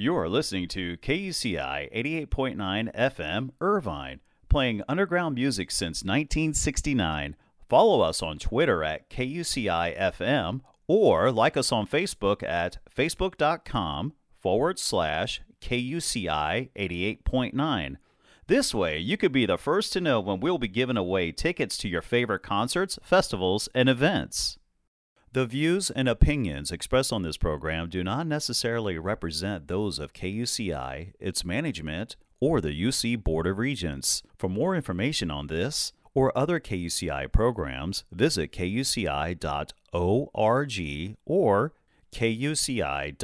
You're listening to KUCI 88.9 FM Irvine, playing underground music since 1969. Follow us on Twitter at KUCI FM or like us on Facebook at facebook.com forward slash KUCI 88.9. This way, you could be the first to know when we'll be giving away tickets to your favorite concerts, festivals, and events. The views and opinions expressed on this program do not necessarily represent those of KUCI, its management, or the UC Board of Regents. For more information on this or other KUCI programs, visit kuci.org or kuci.org.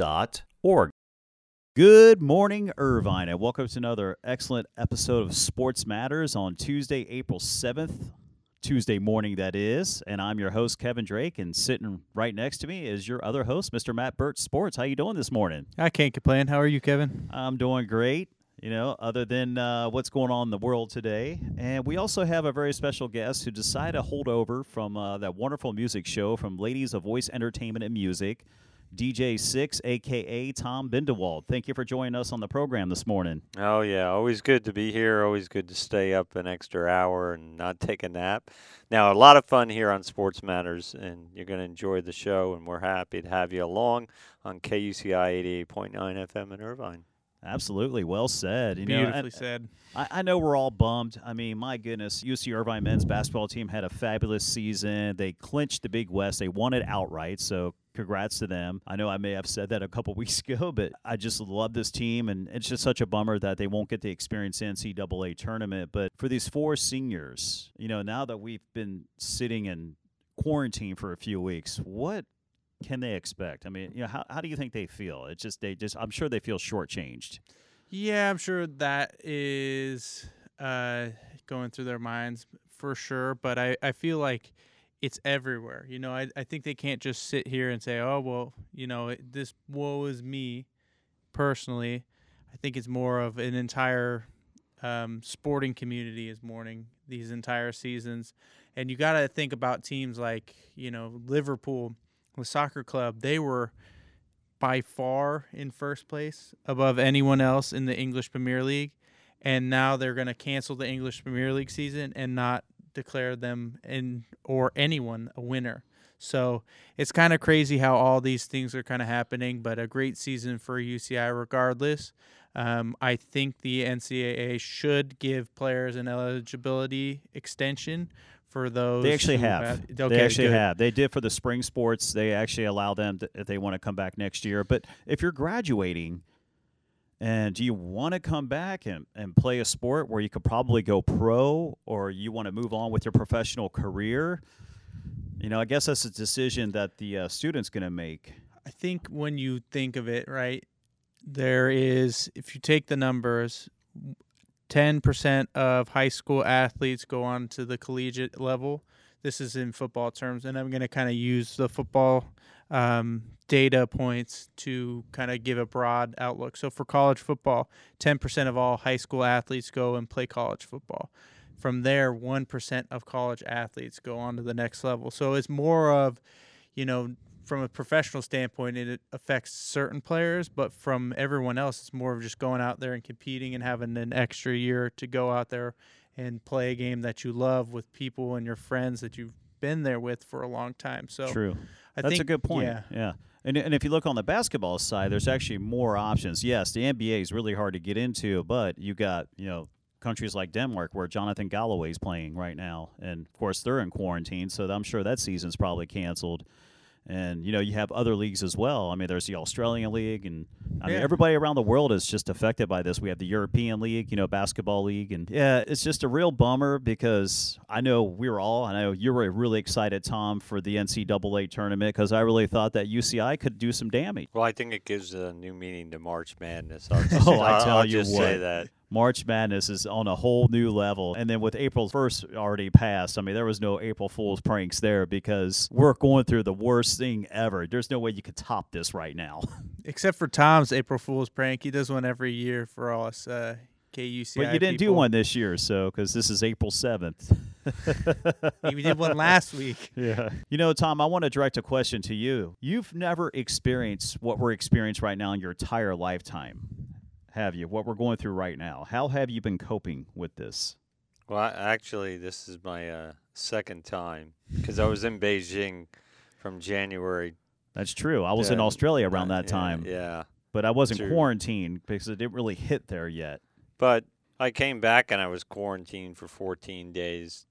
Good morning, Irvine, and welcome to another excellent episode of Sports Matters on Tuesday, April 7th, Tuesday morning, that is. And I'm your host, Kevin Drake, and sitting right next to me is your other host, Mr. Matt Burt Sports. How you doing this morning? I can't complain. How are you, Kevin? I'm doing great, you know, other than uh, what's going on in the world today. And we also have a very special guest who decided to hold over from uh, that wonderful music show from Ladies of Voice Entertainment and Music. DJ Six, aka Tom Bindewald. Thank you for joining us on the program this morning. Oh yeah, always good to be here. Always good to stay up an extra hour and not take a nap. Now a lot of fun here on Sports Matters, and you're going to enjoy the show. And we're happy to have you along on KUCI 88.9 FM in Irvine. Absolutely, well said. You Beautifully know, said. I, I know we're all bummed. I mean, my goodness, UC Irvine men's basketball team had a fabulous season. They clinched the Big West. They won it outright. So congrats to them. I know I may have said that a couple weeks ago, but I just love this team, and it's just such a bummer that they won't get the experience NCAA tournament. But for these four seniors, you know, now that we've been sitting in quarantine for a few weeks, what can they expect? I mean, you know, how, how do you think they feel? It's just they just I'm sure they feel shortchanged. Yeah, I'm sure that is uh, going through their minds for sure. But I, I feel like it's everywhere. You know, I, I think they can't just sit here and say, oh, well, you know, it, this woe is me personally. I think it's more of an entire um, sporting community is mourning these entire seasons. And you got to think about teams like, you know, Liverpool, the soccer club. They were by far in first place above anyone else in the English Premier League. And now they're going to cancel the English Premier League season and not declare them in or anyone a winner. So it's kind of crazy how all these things are kind of happening, but a great season for UCI regardless. Um, I think the NCAA should give players an eligibility extension for those. They actually who have. okay, they actually good. have. They did for the spring sports. They actually allow them to, if they want to come back next year. But if you're graduating, and do you want to come back and, and play a sport where you could probably go pro, or you want to move on with your professional career? You know, I guess that's a decision that the uh, student's going to make. I think when you think of it, right, there is, if you take the numbers, 10% of high school athletes go on to the collegiate level. This is in football terms, and I'm going to kind of use the football um, data points to kind of give a broad outlook. So for college football, 10% of all high school athletes go and play college football. From there, 1% of college athletes go on to the next level. So it's more of, you know, from a professional standpoint, it affects certain players, but from everyone else, it's more of just going out there and competing and having an extra year to go out there and play a game that you love with people and your friends that you've been there with for a long time. So True. I That's think, a good point. Yeah. yeah. And, and if you look on the basketball side, there's actually more options. Yes, the NBA is really hard to get into, but you got, you know, countries like Denmark where Jonathan Galloway's playing right now. And of course, they're in quarantine, so I'm sure that season's probably canceled. And you know, you have other leagues as well. I mean, there's the Australian League, and I mean, everybody around the world is just affected by this. We have the European League, you know, basketball league, and yeah, it's just a real bummer because I know we were all, I know you were really excited, Tom, for the NCAA tournament because I really thought that UCI could do some damage. Well, I think it gives a new meaning to March Madness. I'll just, Oh, I I'll- tell I'll you just say that. March Madness is on a whole new level. And then with April 1st already passed, I mean, there was no April Fool's pranks there because we're going through the worst thing ever. There's no way you could top this right now. Except for Tom's April Fool's prank, he does one every year for us uh, KUCI. But you didn't do one this year, so because this is April seventh. We did one last week. Yeah. You know, Tom, I want to direct a question to you. You've never experienced what we're experiencing right now in your entire lifetime, have you? What we're going through right now. How have you been coping with this? Well, I, actually, this is my uh, second time because I was in Beijing from January. That's true. I was in Australia around uh, that yeah, time, Yeah, but I wasn't True. quarantined because it didn't really hit there yet. but I came back and I was quarantined for 14 days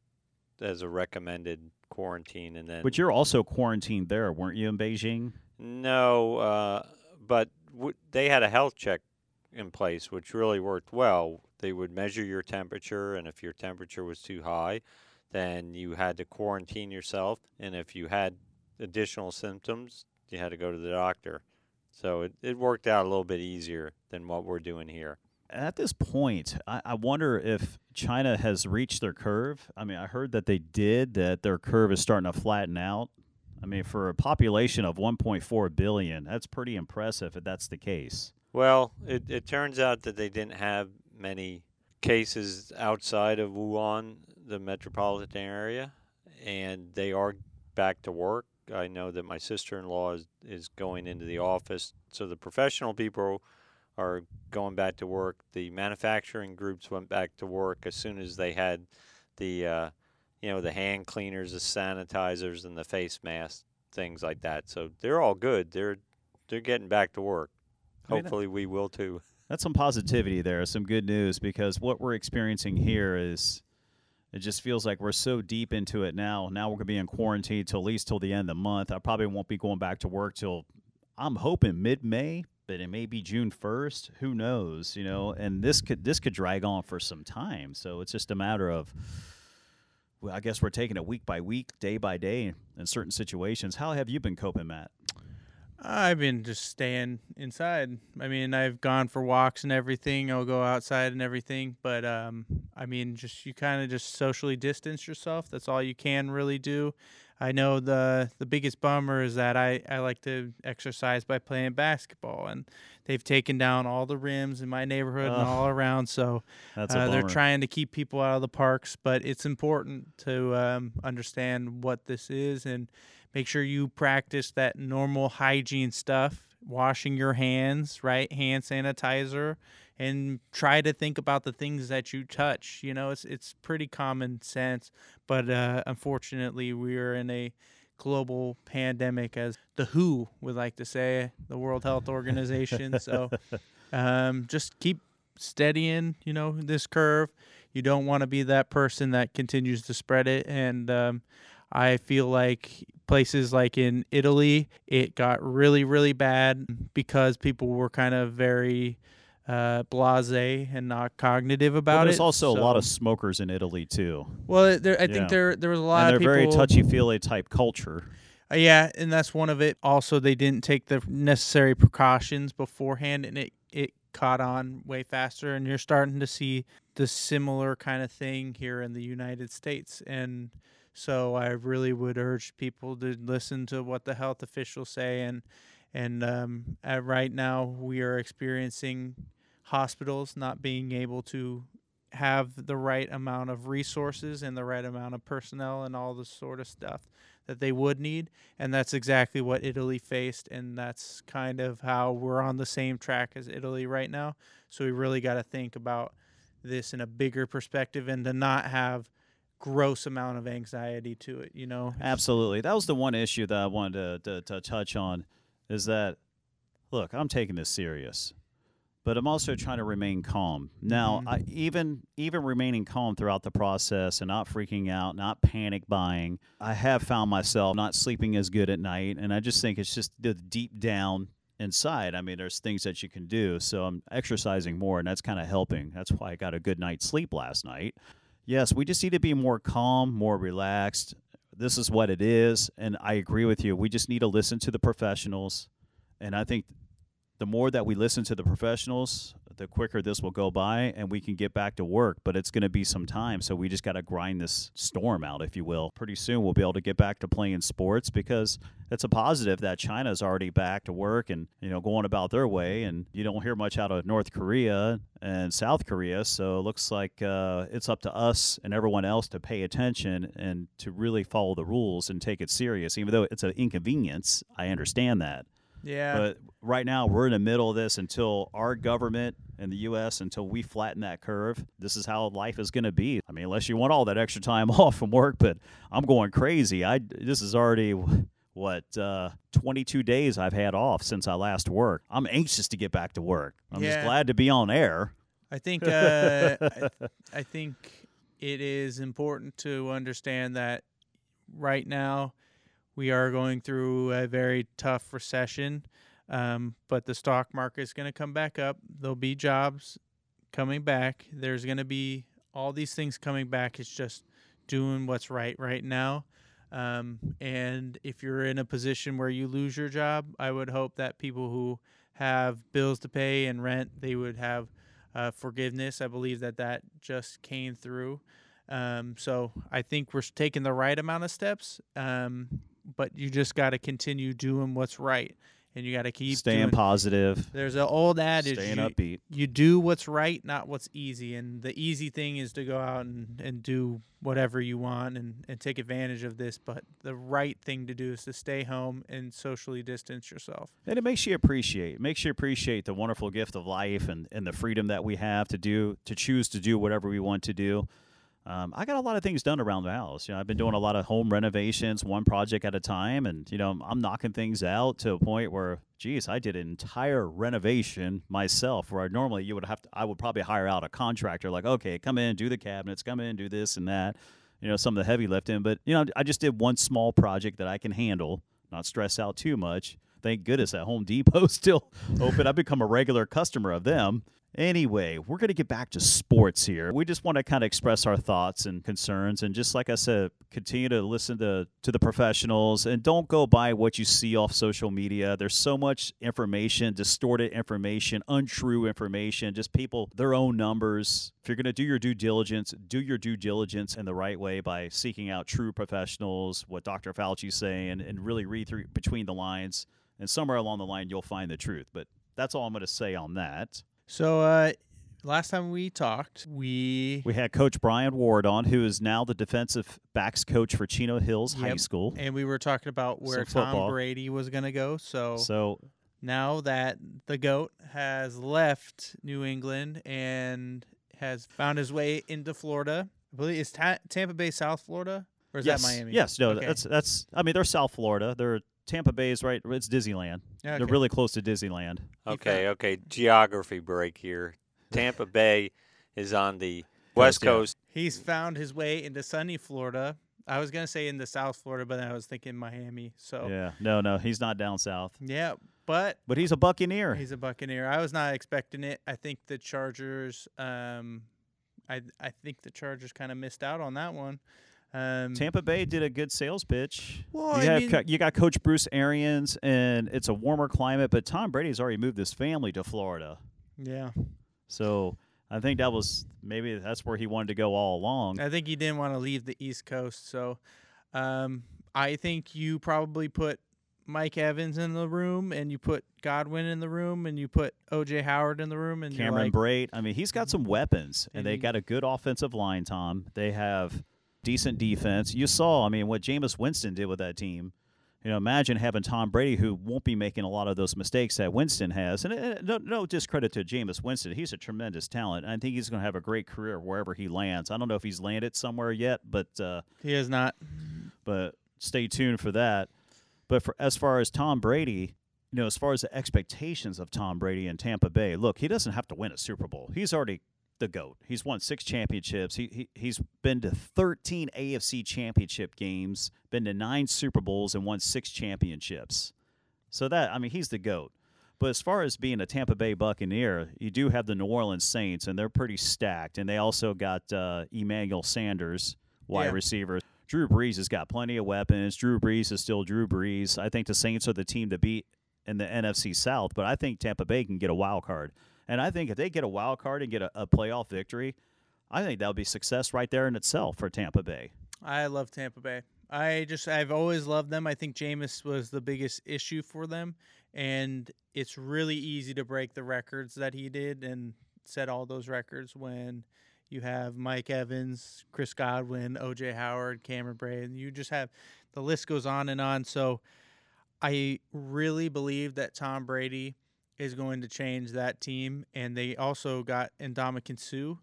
as a recommended quarantine, and then But you're also quarantined there, weren't you, in Beijing? No, uh, but w- they had a health check in place, which really worked well. They would measure your temperature, and if your temperature was too high, then you had to quarantine yourself. And if you had additional symptoms, you had to go to the doctor. So it, it worked out a little bit easier than what we're doing here. At this point, I, I wonder if China has reached their curve. I mean, I heard that they did, that their curve is starting to flatten out. I mean, for a population of 1.4 billion, that's pretty impressive if that's the case. Well, it, it turns out that they didn't have many cases outside of Wuhan, the metropolitan area, and they are back to work. I know that my sister in law is, is going into the office. So the professional people are going back to work. The manufacturing groups went back to work as soon as they had the, uh, you know, the hand cleaners, the sanitizers, and the face masks, things like that. So they're all good. They're they're getting back to work. I mean, Hopefully, we will too. That's some positivity there, some good news because what we're experiencing here is it just feels like we're so deep into it now. Now we're going to be in quarantine till at least till the end of the month. I probably won't be going back to work till I'm hoping mid-May, but it may be June 1st. Who knows, you know? And this could this could drag on for some time. So it's just a matter of well, I guess we're taking it week by week, day by day in certain situations. How have you been coping, Matt? I've been just staying inside. I mean, I've gone for walks and everything. I'll go outside and everything, but um, I mean, just you kind of just socially distance yourself. That's all you can really do. I know the the biggest bummer is that I I like to exercise by playing basketball, and they've taken down all the rims in my neighborhood and all around. So uh, they're trying to keep people out of the parks, but it's important to um, understand what this is and make sure you practice that normal hygiene stuff, washing your hands, right, hand sanitizer, and try to think about the things that you touch. You know, it's it's pretty common sense, but uh, unfortunately, we are in a global pandemic, as the WHO would like to say, the World Health Organization. so um, just keep steadying, you know, this curve. You don't want to be that person that continues to spread it. And um, I feel like places like in Italy, it got really, really bad because people were kind of very uh, blasé and not cognitive about Well, there's it. also a lot of smokers in Italy too, well, there, I Yeah. think there there was a lot and of they're people. very touchy-feely type culture. Uh, yeah, and that's one of it. Also, they didn't take the necessary precautions beforehand, and it it caught on way faster. And you're starting to see the similar kind of thing here in the United States. And so, I really would urge people to listen to what the health officials say. And and um, right now, we are experiencing hospitals not being able to have the right amount of resources and the right amount of personnel and all this sort of stuff that they would need and that's exactly what Italy faced and that's kind of how we're on the same track as Italy right now so we really got to think about this in a bigger perspective and to not have gross amount of anxiety to it you know Absolutely. That was the one issue that I wanted to, to, to touch on is that, look, I'm taking this serious, but I'm also trying to remain calm. Now, Mhm. I, even even remaining calm throughout the process and not freaking out, not panic buying, I have found myself not sleeping as good at night, and I just think it's just the deep down inside. I mean, there's things that you can do, so I'm exercising more, and that's kind of helping. That's why I got a good night's sleep last night. Yes, we just need to be more calm, more relaxed. This is what it is. And I agree with you. We just need to listen to the professionals. And I think the more that we listen to the professionals, the quicker this will go by and we can get back to work. But it's going to be some time. So we just got to grind this storm out, if you will. Pretty soon we'll be able to get back to playing sports because it's a positive that China's already back to work and, you know, going about their way. And you don't hear much out of North Korea and South Korea. So it looks like uh, it's up to us and everyone else to pay attention and to really follow the rules and take it serious. Even though it's an inconvenience, I understand that. Yeah. But right now, we're in the middle of this until our government in the U.S. until we flatten that curve. This is how life is going to be. I mean, unless you want all that extra time off from work, but I'm going crazy. I this is already what uh, 22 days I've had off since I last worked. I'm anxious to get back to work. I'm Yeah. just glad to be on air. I think uh, I, I think it is important to understand that right now we are going through a very tough recession, um, but the stock market is going to come back up. There'll be jobs coming back. There's going to be all these things coming back. It's just doing what's right right now. Um, and if you're in a position where you lose your job, I would hope that people who have bills to pay and rent, they would have uh, forgiveness. I believe that that just came through. Um, so I think we're taking the right amount of steps, um, but you just got to continue doing what's right, and you got to keep Staying doing- positive, There's an old adage: staying you, upbeat. you do what's right, not what's easy. And the easy thing is to go out and, and do whatever you want and, and take advantage of this. But the right thing to do is to stay home and socially distance yourself. And it makes you appreciate. It makes you appreciate the wonderful gift of life and, and the freedom that we have to do to choose to do whatever we want to do. Um, I got a lot of things done around the house. You know, I've been doing a lot of home renovations, one project at a time, and you know, I'm knocking things out to a point where, geez, I did an entire renovation myself. Where I normally you would have to, I would probably hire out a contractor, like, okay, come in, do the cabinets, come in, do this and that. You know, some of the heavy lifting, but you know, I just did one small project that I can handle, not stress out too much. Thank goodness that Home Depot still open. I've become a regular customer of them. Anyway, we're going to get back to sports here. We just want to kind of express our thoughts and concerns, and just like I said, continue to listen to to the professionals and don't go by what you see off social media. There's so much information, distorted information, untrue information, just people their own numbers. If you're going to do your due diligence, do your due diligence in the right way by seeking out true professionals, what Dr. Fauci's saying, and really read through between the lines. And somewhere along the line, you'll find the truth. But that's all I'm going to say on that. So uh, last time we talked, we We had Coach Brian Ward on, who is now the defensive backs coach for Chino Hills High School. and we were talking about where Some Tom football. Brady was going to go. So, So now that the goat has left New England and has found his way into Florida, I believe is Ta- Tampa Bay South Florida or is yes, that Miami? yes, no, Okay. that's that's. I mean, they're South Florida. They're Tampa Bay is right. It's Disneyland. Okay. They're really close to Disneyland. He Okay, okay. Geography break here. Tampa Bay is on the west yeah. coast. He's found his way into sunny Florida. I was gonna say into South Florida, but then I was thinking Miami. So Yeah, no, no, he's not down south, yeah, but but he's a Buccaneer. He's a Buccaneer. I was not expecting it. I think the Chargers. Um, I I think the Chargers kind of missed out on that one. Um, Tampa Bay did a good sales pitch. Well, you have mean- you got Coach Bruce Arians, and it's a warmer climate. But Tom Brady's already moved his family to Florida, yeah, so I think that was maybe that's where he wanted to go all along. I think he didn't want to leave the East Coast. So, um, I think you probably put Mike Evans in the room, and you put Godwin in the room, and you put OJ Howard in the room, and Cameron like, Brate. I mean, he's got some weapons, and And they he- got a good offensive line. Tom, they have decent defense. You saw, I mean, what Jameis Winston did with that team. You know, imagine having Tom Brady, who won't be making a lot of those mistakes that Winston has. And no, no discredit to Jameis Winston; he's a tremendous talent. And I think he's going to have a great career wherever he lands. I don't know if he's landed somewhere yet, but uh, he is not. but stay tuned for that. But for as far as Tom Brady, you know, as far as the expectations of Tom Brady in Tampa Bay, look, he doesn't have to win a Super Bowl. He's already the goat. He's won six championships. He, he he's been to 13 AFC championship games, been to 9 Super Bowls and won 6 championships. So that I mean, he's the goat. But as far as being a Tampa Bay Buccaneer, you do have the New Orleans Saints, and they're pretty stacked. And they also got uh, Emmanuel Sanders, wide Yeah. receiver. Drew Brees has got plenty of weapons. Drew Brees is still Drew Brees. I think the Saints are the team to beat in the NFC South, but I think Tampa Bay can get a wild card. And I think if they get a wild card and get a, a playoff victory, I think that would be success right there in itself for Tampa Bay. I love Tampa Bay. I just I've always loved them. I think Jameis was the biggest issue for them, and it's really easy to break the records that he did and set all those records when you have Mike Evans, Chris Godwin, OJ Howard, Cameron Brate, and you just have the list goes on and on. So I really believe that Tom Brady is going to change that team, and they also got Ndamukong Suh.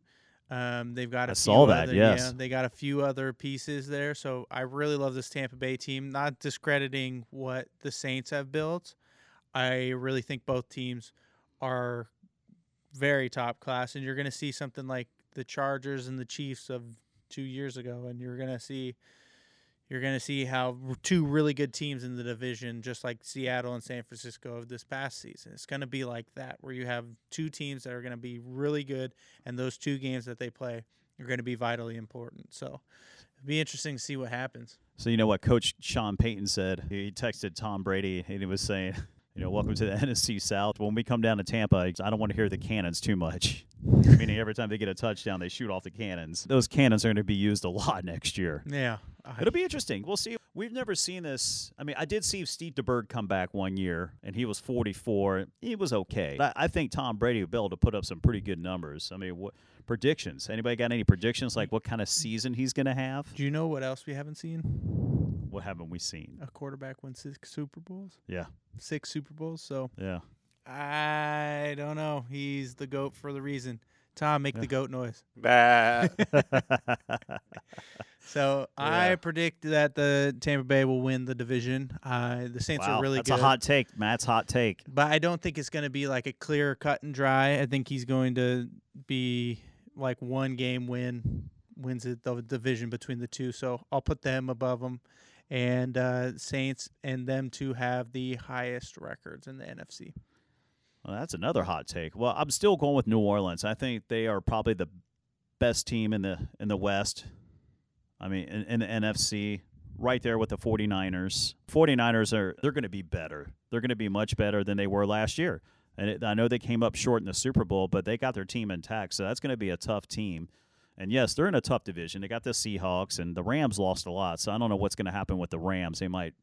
Um, they've got a I saw that, other, yes. yeah, they got a few other pieces there. So I really love this Tampa Bay team. Not discrediting what the Saints have built. I really think both teams are very top class, and you're going to see something like the Chargers and the Chiefs of two years ago, and you're going to see you're going to see how two really good teams in the division, just like Seattle and San Francisco of this past season. It's going to be like that, where you have two teams that are going to be really good, and those two games that they play are going to be vitally important. So it'll be interesting to see what happens. So you know what Coach Sean Payton said? He texted Tom Brady and he was saying, you know, welcome to the NFC South. When we come down to Tampa, I don't want to hear the cannons too much. Meaning every time they get a touchdown, they shoot off the cannons. Those cannons are going to be used a lot next year. Yeah. I- It'll be interesting. We'll see. We've never seen this. I mean, I did see Steve DeBerg come back one year, and he was 44. He was okay. I, I think Tom Brady will be able to put up some pretty good numbers. I mean, what predictions? Anybody got any predictions like what kind of season he's going to have? Do you know what else we haven't seen? What haven't we seen? A quarterback win six Super Bowls, Yeah, six Super Bowls. So yeah. I don't know. He's the goat for the reason. Tom, make Yeah. the goat noise. Bah. So I predict that the Tampa Bay will win the division. Uh, the Saints wow, are really that's good, a hot take. Matt's hot take. but I don't think it's going to be like a clear cut and dry. I think he's going to be like one game win wins it the division between the two. So I'll put them above them, and uh, Saints and them to have the highest records in the NFC. Well, that's another hot take. Well, I'm still going with New Orleans. I think they are probably the best team in the in the West. I mean, in, in the NFC, right there with the 49ers. 49ers are they're going to be better. They're going to be much better than they were last year. And it, I know they came up short in the Super Bowl, but they got their team intact, so that's going to be a tough team. And yes, they're in a tough division. They got the Seahawks, and the Rams lost a lot, so I don't know what's going to happen with the Rams. They might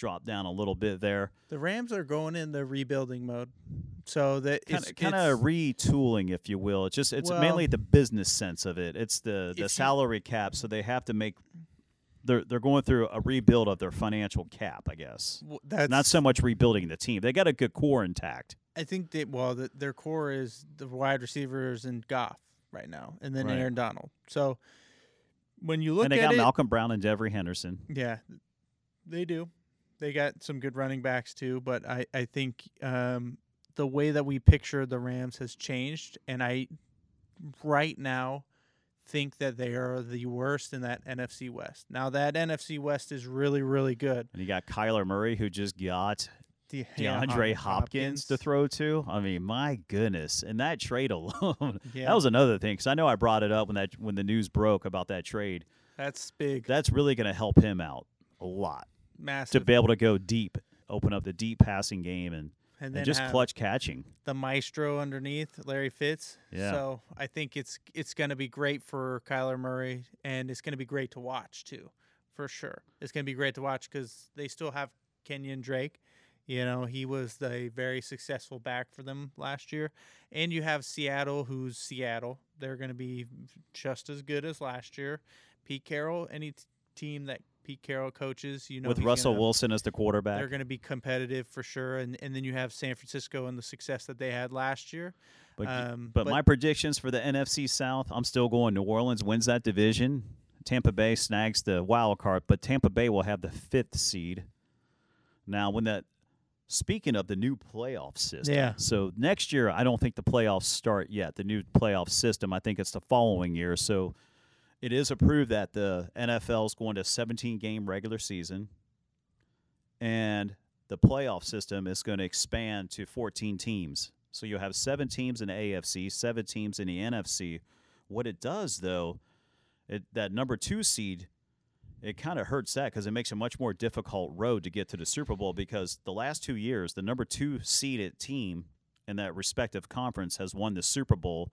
drop down a little bit there. The Rams are going in the rebuilding mode, so that kind it's of, kind of retooling, if you will. It's just it's Well- mainly the business sense of it. It's the the you- salary cap, so they have to make. They're they're going through a rebuild of their financial cap, I guess. that's Not so much rebuilding the team. They got a good core intact. I think that well, the, their core is the wide receivers and Goff right now, and then Right. Aaron Donald. So when you look and they got it, Malcolm Brown and Devery Henderson. yeah, they do. They got some good running backs too, but I I think um, the way that we picture the Rams has changed, and I right now think that they are the worst in that NFC West. Now that NFC West is really really good. And you got Kyler Murray, who just got yeah, DeAndre Hop- Hopkins to throw to. I mean, my goodness! And that trade alone, Yeah, that was another thing. Because I know I brought it up when that when the news broke about that trade. that's big, That's really going to help him out a lot. To be able to go deep, open up the deep passing game, and, and and just clutch catching. the maestro underneath Larry Fitz. Yeah. So I think it's it's going to be great for Kyler Murray, and it's going to be great to watch too, for sure. It's going to be great to watch because they still have Kenyan Drake. You know, he was the very successful back for them last year, and you have Seattle, who's Seattle. They're going to be just as good as last year. Pete Carroll, any t- team that Pete Carroll coaches, you know, With Russell gonna- Wilson as the quarterback, they're going to be competitive for sure, and and then you have San Francisco and the success that they had last year. But, um, but but- my predictions for the NFC South, I'm still going New Orleans wins that division. Tampa Bay snags the wild card, but Tampa Bay will have the fifth seed. Now, when that speaking of the new playoff system, Yeah. So next year, I don't think the playoffs start yet. The new playoff system, I think it's the following year. So it is approved that the NFL is going to 17 game regular season, and the playoff system is going to expand to 14 teams. So you'll have seven teams in the AFC, seven teams in the NFC. What it does, though, it, that number two seed, it kind of hurts that because it makes a much more difficult road to get to the Super Bowl because the last two years, the number two seeded team in that respective conference has won the Super Bowl,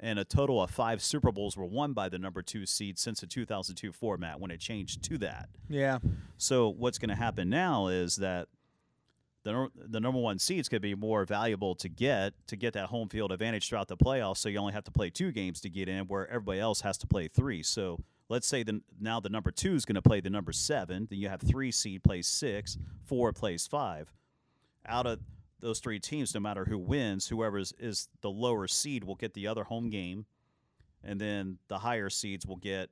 and a total of five Super Bowls were won by the number two seed since the 2002 format when it changed to that. Yeah. So what's going to happen now is that the the number one seeds could be more valuable to get to get that home field advantage throughout the playoffs. So you only have to play two games to get in, where everybody else has to play three. So let's say the, now the number two is going to play the number seven. Then you have three seed plays six, four plays five. Out of those three teams, no matter who wins, whoever is, is the lower seed will get the other home game, and then the higher seeds will get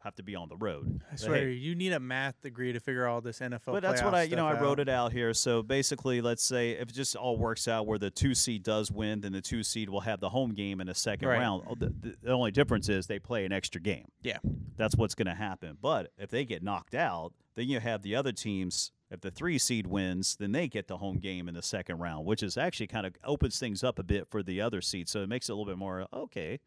have to be on the road. I swear, hey, you need a math degree to figure all this NFL. but that's what I, you know, I wrote out. it out here. So basically, let's say if it just all works out where the two seed does win, then the two seed will have the home game in the second Right. round. Oh, the, the only difference is they play an extra game. Yeah. That's what's going to happen. But if they get knocked out, then you have the other teams. If the three seed wins, then they get the home game in the second round, which is actually kind of opens things up a bit for the other seed. So it makes it a little bit more okay.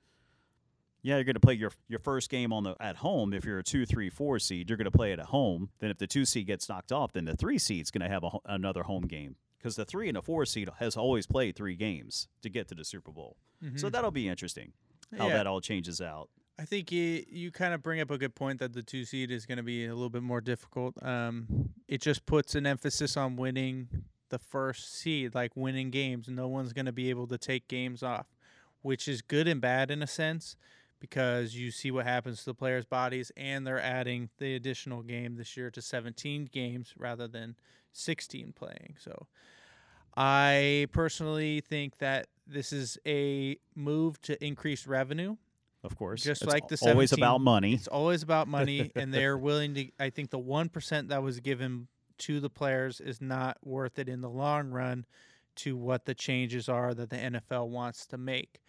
Yeah, you're going to play your your first game on the at home. If you're a two, three, four seed, you're going to play it at home. Then if the two seed gets knocked off, then the three seed's going to have a, another home game because the three and the four seed has always played three games to get to the Super Bowl. So Mhm. that'll be interesting how Yeah. that all changes out. I think you, you kind of bring up a good point that the two seed is going to be a little bit more difficult. Um, it just puts an emphasis on winning the first seed, like winning games. No one's going to be able to take games off, which is good and bad in a sense because you see what happens to the players' bodies, and they're adding the additional game this year to 17 games rather than 16 playing. So I personally think that this is a move to increase revenue. Of course, Just It's like the always about money. It's always about money, and they're willing to. I think the one percent that was given to the players is not worth it in the long run to what the changes are that the NFL wants to make.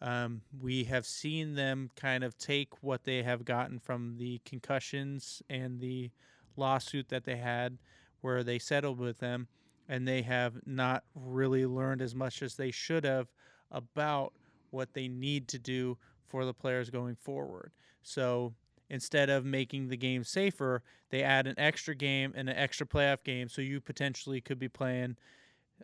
Um, we have seen them kind of take what they have gotten from the concussions and the lawsuit that they had, where they settled with them, and they have not really learned as much as they should have about what they need to do for the players going forward. So instead of making the game safer, they add an extra game and an extra playoff game. So you potentially could be playing,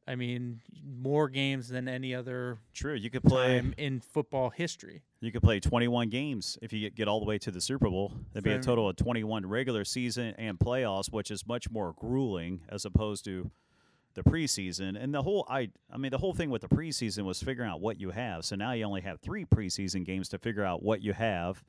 I mean, more games than any other True, you could play. time in football history. You could play 21 games if you get, get all the way to the Super Bowl. That'd be a total of 21 regular season and playoffs, which is much more grueling as opposed to the preseason. And the whole I I mean the whole thing with the preseason was figuring out what you have. So now you only have 3 preseason games to figure out what you have.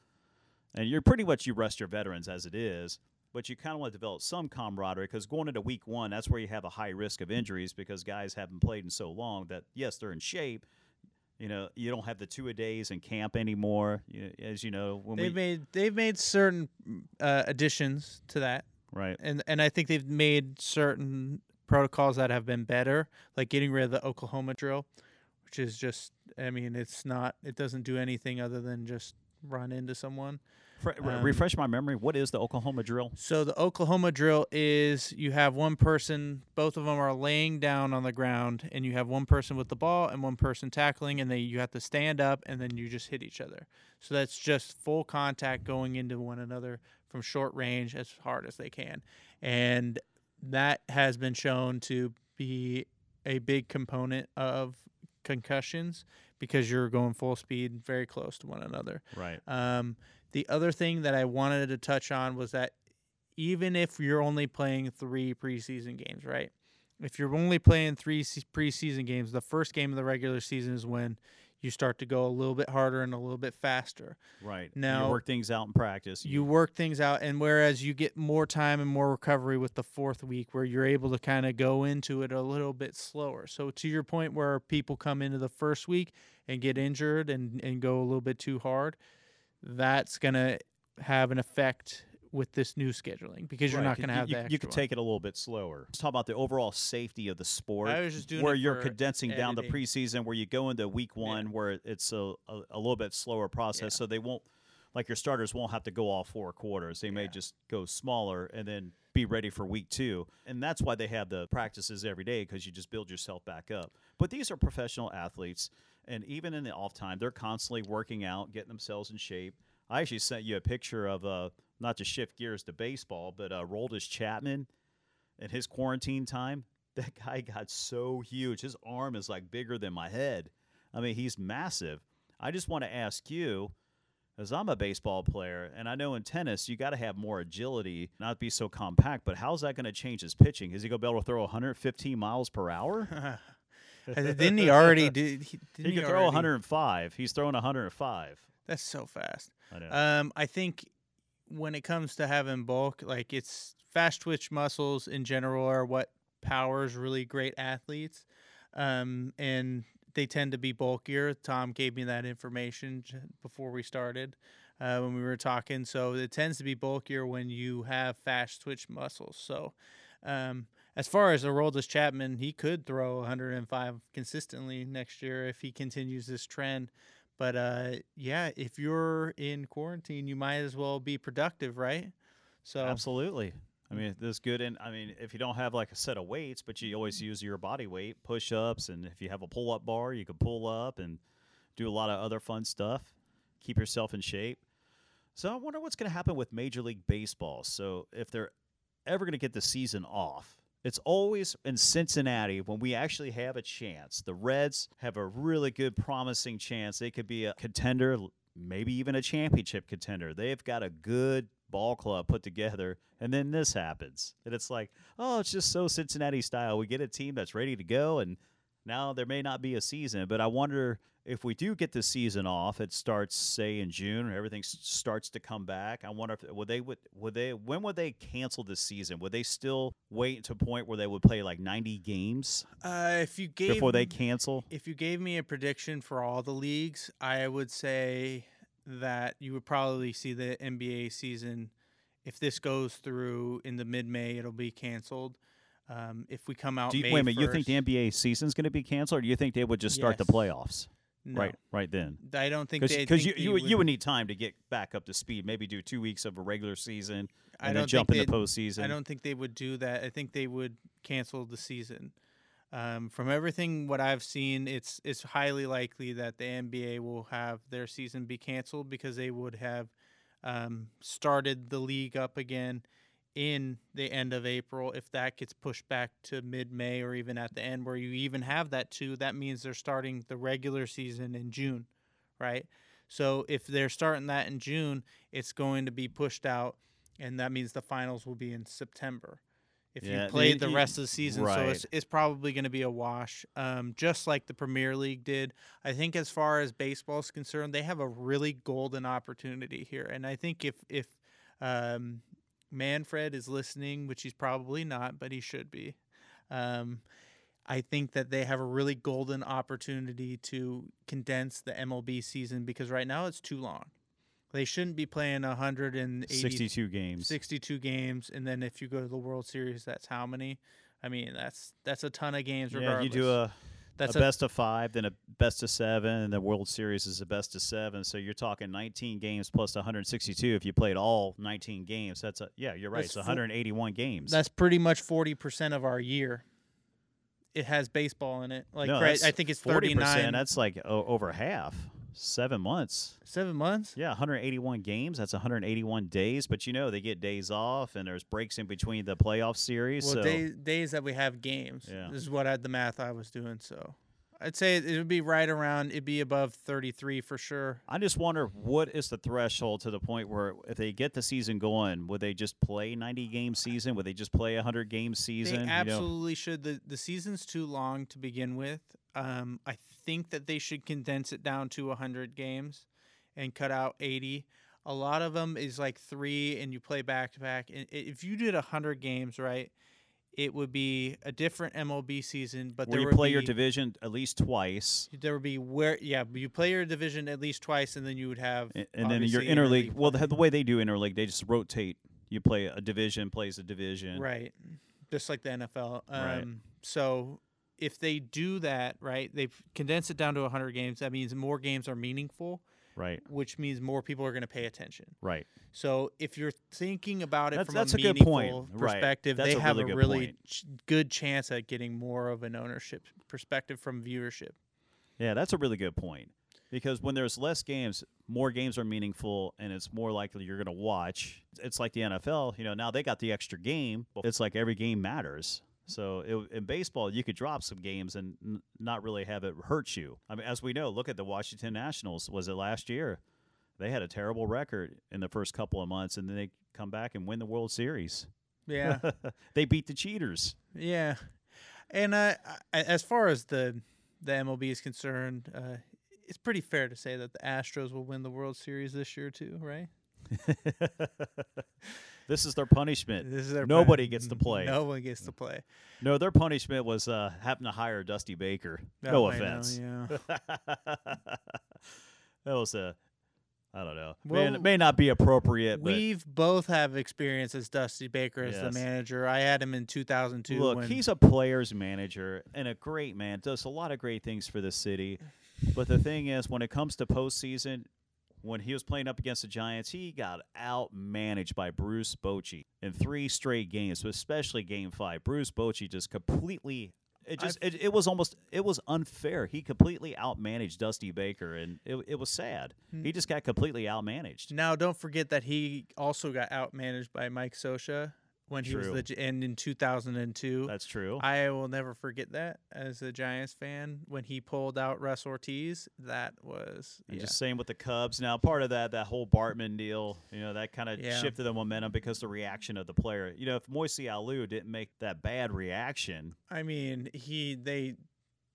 And you're pretty much you rest your veterans as it is, but you kind of want to develop some camaraderie because going into week 1, that's where you have a high risk of injuries because guys haven't played in so long that yes, they're in shape, you know, you don't have the two a days in camp anymore. You, as you know, when They've we made they've made certain uh, additions to that, right, and and I think they've made certain protocols that have been better, like getting rid of the Oklahoma drill, which is just I mean it's not it doesn't do anything other than just run into someone. Fre- um, refresh my memory. What is the Oklahoma drill? So the Oklahoma drill is you have one person, both of them are laying down on the ground, and you have one person with the ball and one person tackling, and they you have to stand up and then you just hit each other. So that's just full contact going into one another from short range as hard as they can, and that has been shown to be a big component of concussions because you're going full speed very close to one another. Right. Um, the other thing that I wanted to touch on was that even if you're only playing three preseason games, right? If you're only playing three preseason games, the first game of the regular season is when you start to go a little bit harder and a little bit faster. Right. Now- you work things out in practice. You work things out, and whereas you get more time and more recovery with the fourth week, where you're able to kind of go into it a little bit slower. So, to your point, where people come into the first week and get injured and, and go a little bit too hard, that's going to have an effect with this new scheduling because you're Right, not going to have you, you could take it a little bit slower. Let's talk about the overall safety of the sport. I was just doing where you're condensing down the preseason, where you go into week one, where it's a, a, a little bit slower process, Yeah. so they won't like your starters won't have to go all four quarters. They may just go smaller and then be ready for week two. And that's why they have the practices every day because you just build yourself back up. But these are professional athletes, and even in the off time, they're constantly working out, getting themselves in shape. I actually sent you a picture of uh, not to shift gears to baseball, but uh, Roldis Chapman in his quarantine time. that guy got so huge. His arm is like bigger than my head. I mean, he's massive. I just want to ask you, as I'm a baseball player, and I know in tennis you got to have more agility, not be so compact. But how's that going to change his pitching? Is he going to be able to throw 115 miles per hour? didn't he already do? He, he can throw 105. He's throwing 105. That's so fast. I know. Um, I think when it comes to having bulk, like it's fast twitch muscles in general are what powers really great athletes, um, and they tend to be bulkier. Tom gave me that information before we started uh, when we were talking. So it tends to be bulkier when you have fast twitch muscles. So. Um, as far as Aroldis Chapman, he could throw 105 consistently next year if he continues this trend. But uh, yeah, if you're in quarantine, you might as well be productive, right? So Absolutely. I mean, this good. And I mean, if you don't have like a set of weights, but you always use your body weight, push ups, and if you have a pull up bar, you can pull up and do a lot of other fun stuff. Keep yourself in shape. So I wonder what's going to happen with Major League Baseball. So if they're ever going to get the season off, it's always in Cincinnati when we actually have a chance. The Reds have a really good, promising chance. They could be a contender, maybe even a championship contender. They've got a good ball club put together, and then this happens. And it's like, oh, it's just so Cincinnati style. We get a team that's ready to go, and now there may not be a season, but I wonder if we do get the season off, it starts say in June, everything s- starts to come back. I wonder if would they would would they when would they cancel the season? Would they still wait to a point where they would play like 90 games uh, if you gave before they cancel? if you gave me a prediction for all the leagues, I would say that you would probably see the NBA season. If this goes through in the mid May, it'll be canceled. Um, if we come out, Do you, May wait a minute, you think the NBA season's going to be canceled, or do you think they would just start the playoffs no, right right then? I don't think they Because you, you, would- you would need time to get back up to speed. Maybe do two weeks of a regular season I and then jump into postseason. I don't think they would do that. I think they would cancel the season. Um, from everything what I've seen, it's it's highly likely that the NBA will have their season be canceled because they would have um, started the league up again in the end of April. If that gets pushed back to mid May or even at the end where you even have that too, that means they're starting the regular season in June, right? So if they're starting that in June, it's going to be pushed out, and that means the finals will be in September. If Yeah, you played the- the rest of the season, so it's, it's probably going to be a wash, um, just like the Premier League did. I think as far as baseball is concerned, they have a really golden opportunity here, and I think if if um, Manfred is listening, which he's probably not, but he should be. Um, I think that they have a really golden opportunity to condense the MLB season because right now it's too long. They shouldn't be playing 180 62 games. 62 games and then if you go to the World Series that's how many? I mean, that's that's a ton of games Yeah, you do a, that's a best of five, then a best of seven, and the World Series is a best of seven. So you're talking 19 games plus 162. If you played all 19 games, that's a yeah, you're right. That's it's fo- 181 games. that's pretty much 40% of our year. It has baseball in it. Like no, right, I think it's 40%. 39 That's like o- over half. Seven months. 7 months. Yeah, 181 games. That's 181 days. But you know they get days off, and there's breaks in between the playoff series. Well, so days days that we have games. Yeah. This is what I, the math I was doing. So I'd say it would be right around. It'd be above 33 for sure. I just wonder what is the threshold to the point where if they get the season going, would they just play 90 game season? Would they just play a 100 game season? They You know? absolutely should. the The season's too long to begin with. Um, I think that they should condense it down to 100 games and cut out 80. A lot of them is like three, and you play back to back. And if you did 100 games, right, it would be a different MLB season. But Where there you play your division at least twice, There would be where, yeah, you play your division at least twice, and then you would have, a- and then your interleague. Well, the, the way they do interleague, they just rotate. You play a division, plays a division. right, just like the NFL. Um, Right. So if they do that, right, they've condensed it down to 100 games. That means more games are meaningful, Right. which means more people are going to pay attention. Right. So if you're thinking about it That's- from that's a a good meaningful point. Right. perspective, That's they have really a good really point. ch- good chance at getting more of an ownership perspective from viewership. Yeah, that's a really good point. Because when there's less games, more games are meaningful, and it's more likely you're going to watch. It's like the NFL. You know, now they got the extra game. It's like every game matters. So it, in baseball, you could drop some games and n- not really have it hurt you. I mean, as we know, look at the Washington Nationals. Was it last year? They had a terrible record in the first couple of months, and then they come back and win the World Series. Yeah. they beat the cheaters. Yeah, and uh, as far as the the MLB is concerned, uh, it's pretty fair to say that the Astros will win the World Series this year too, right? this is their punishment. This is their Nobody pun- gets to play. No one gets to play. No, their punishment was uh, having to hire Dusty Baker. no Oh, know, offense. yeah. that was a, I don't know. Well, may, may not be appropriate, but We've both have experience as Dusty Baker as the manager. I had him in 2002. look, he's a player's manager and a great man. Does a lot of great things for the city. But the thing is, when it comes to postseason, when he was playing up against the Giants, he got outmanaged by Bruce Bochy in three straight games, but especially Game Five. Bruce Bochy just completely. It just it, it was almost it was unfair. He completely outmanaged Dusty Baker, and it, it was sad. Hmm. He just got completely outmanaged. Now, don't forget that he also got outmanaged by Mike Scioscia when he was the and in 2002. That's true. I will never forget that as a Giants fan when he pulled out Russ Ortiz. That was And yeah. just same with the Cubs. Now, part of that, that whole Bartman deal, you know, that kind of Yeah. shifted the momentum because the reaction of the player. You know, if Moises Alou didn't make that bad reaction, I mean, he they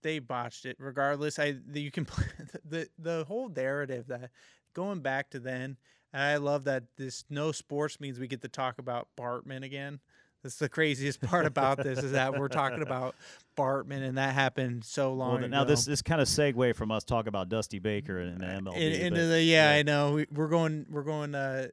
they botched it. Regardless, I the, you can the the whole narrative that going back to then. And I love that this no sports means we get to talk about Bartman again. That's the craziest part about this is that we're talking about Bartman, and that happened so long well, ago. now this this kind of segue from us talking about Dusty Baker and the MLB. In- into but the yeah, yeah. I know we, we're going we're going uh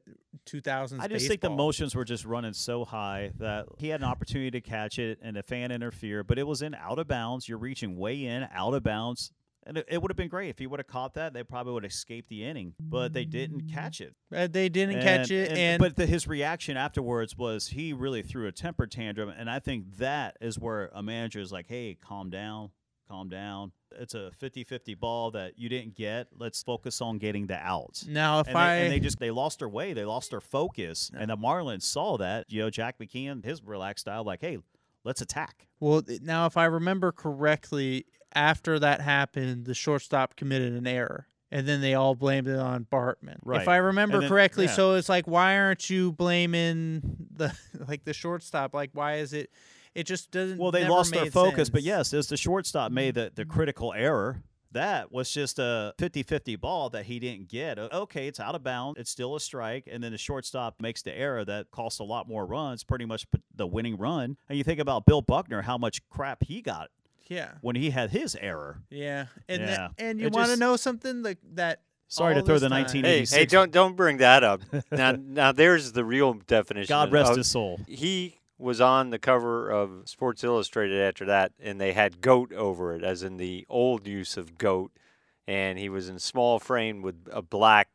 2000s. I just think the motions were just running so high that he had an opportunity to catch it and the fan interfered, but it was in out of bounds. You're reaching way in, out of bounds. And it, it would have been great if he would have caught that. They probably would have escaped the inning, but they didn't catch it. Uh, they didn't catch it, and, but the, his reaction afterwards was he really threw a temper tantrum, and I think that is where a manager is like, "Hey, calm down, calm down. It's a 50-50 ball that you didn't get. Let's focus on getting the outs." now if And I they, and they just they lost their way, they lost their focus, and the Marlins saw that. You know, Jack McKeon, his relaxed style, like, "Hey, let's attack." well now if I remember correctly, after that happened, the shortstop committed an error. And then they all blamed it on Bartman. Right. If I remember then- correctly, yeah. so it's like, why aren't you blaming the like the shortstop? Like, why is it? It just doesn't. Well, they lost their focus, but yes, as the shortstop made the, the mm-hmm. critical error, that was just a 50-50 ball that he didn't get. Okay, it's out of bounds. It's still a strike, and then the shortstop makes the error that costs a lot more runs, pretty much the winning run. And you think about Bill Buckner, how much crap he got yeah, when he had his error. yeah, and Yeah. tha- and you want to know something like that. Sorry to throw the time- 19 Hey, hey, don't don't bring that up. now, now there's the real definition. God rest of- his soul. He was on the cover of Sports Illustrated after that, and they had goat over it, as in the old use of goat. And he was in small frame with a black,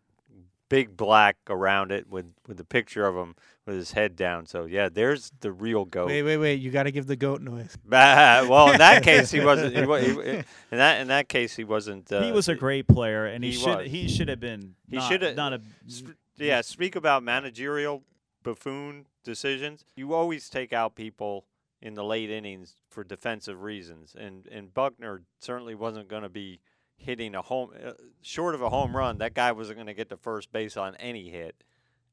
big black around it, with with the picture of him with his head down. So yeah, there's the real goat. Wait, wait, wait! You got to give the goat noise. Well, in that case, he wasn't. He, he, in that in that case, he wasn't. Uh, he was a great player, and he, he should was. he should have been. He shoulda- not a. Sp- yeah, speak about managerial buffoon decisions. You always take out people in the late innings for defensive reasons, and and Buckner certainly wasn't going to be hitting a home uh, short of a home run. That guy wasn't going to get to first base on any hit,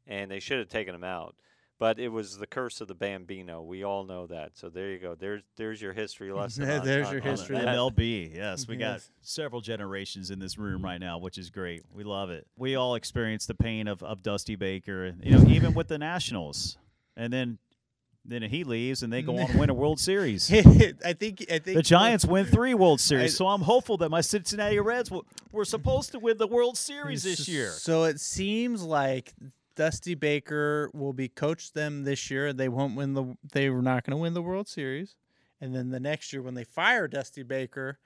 and they should have taken him out. But it was the curse of the Bambino. We all know that. So there you go. There's there's your history lesson. on- There's on- your on history that. MLB. Yes, we got several generations in this room mm-hmm. right now, which is great. We love it. We all experienced the pain of, of Dusty Baker, you know, even with the Nationals, and then then he leaves and they go on to win a World Series. I think I think The Giants win three World Series, I- so I'm hopeful that my Cincinnati Reds w- were supposed to win the World Series this year. So it seems like Dusty Baker will be coached them this year. They won't win the. They were not going to win the World Series, and then the next year when they fire Dusty Baker,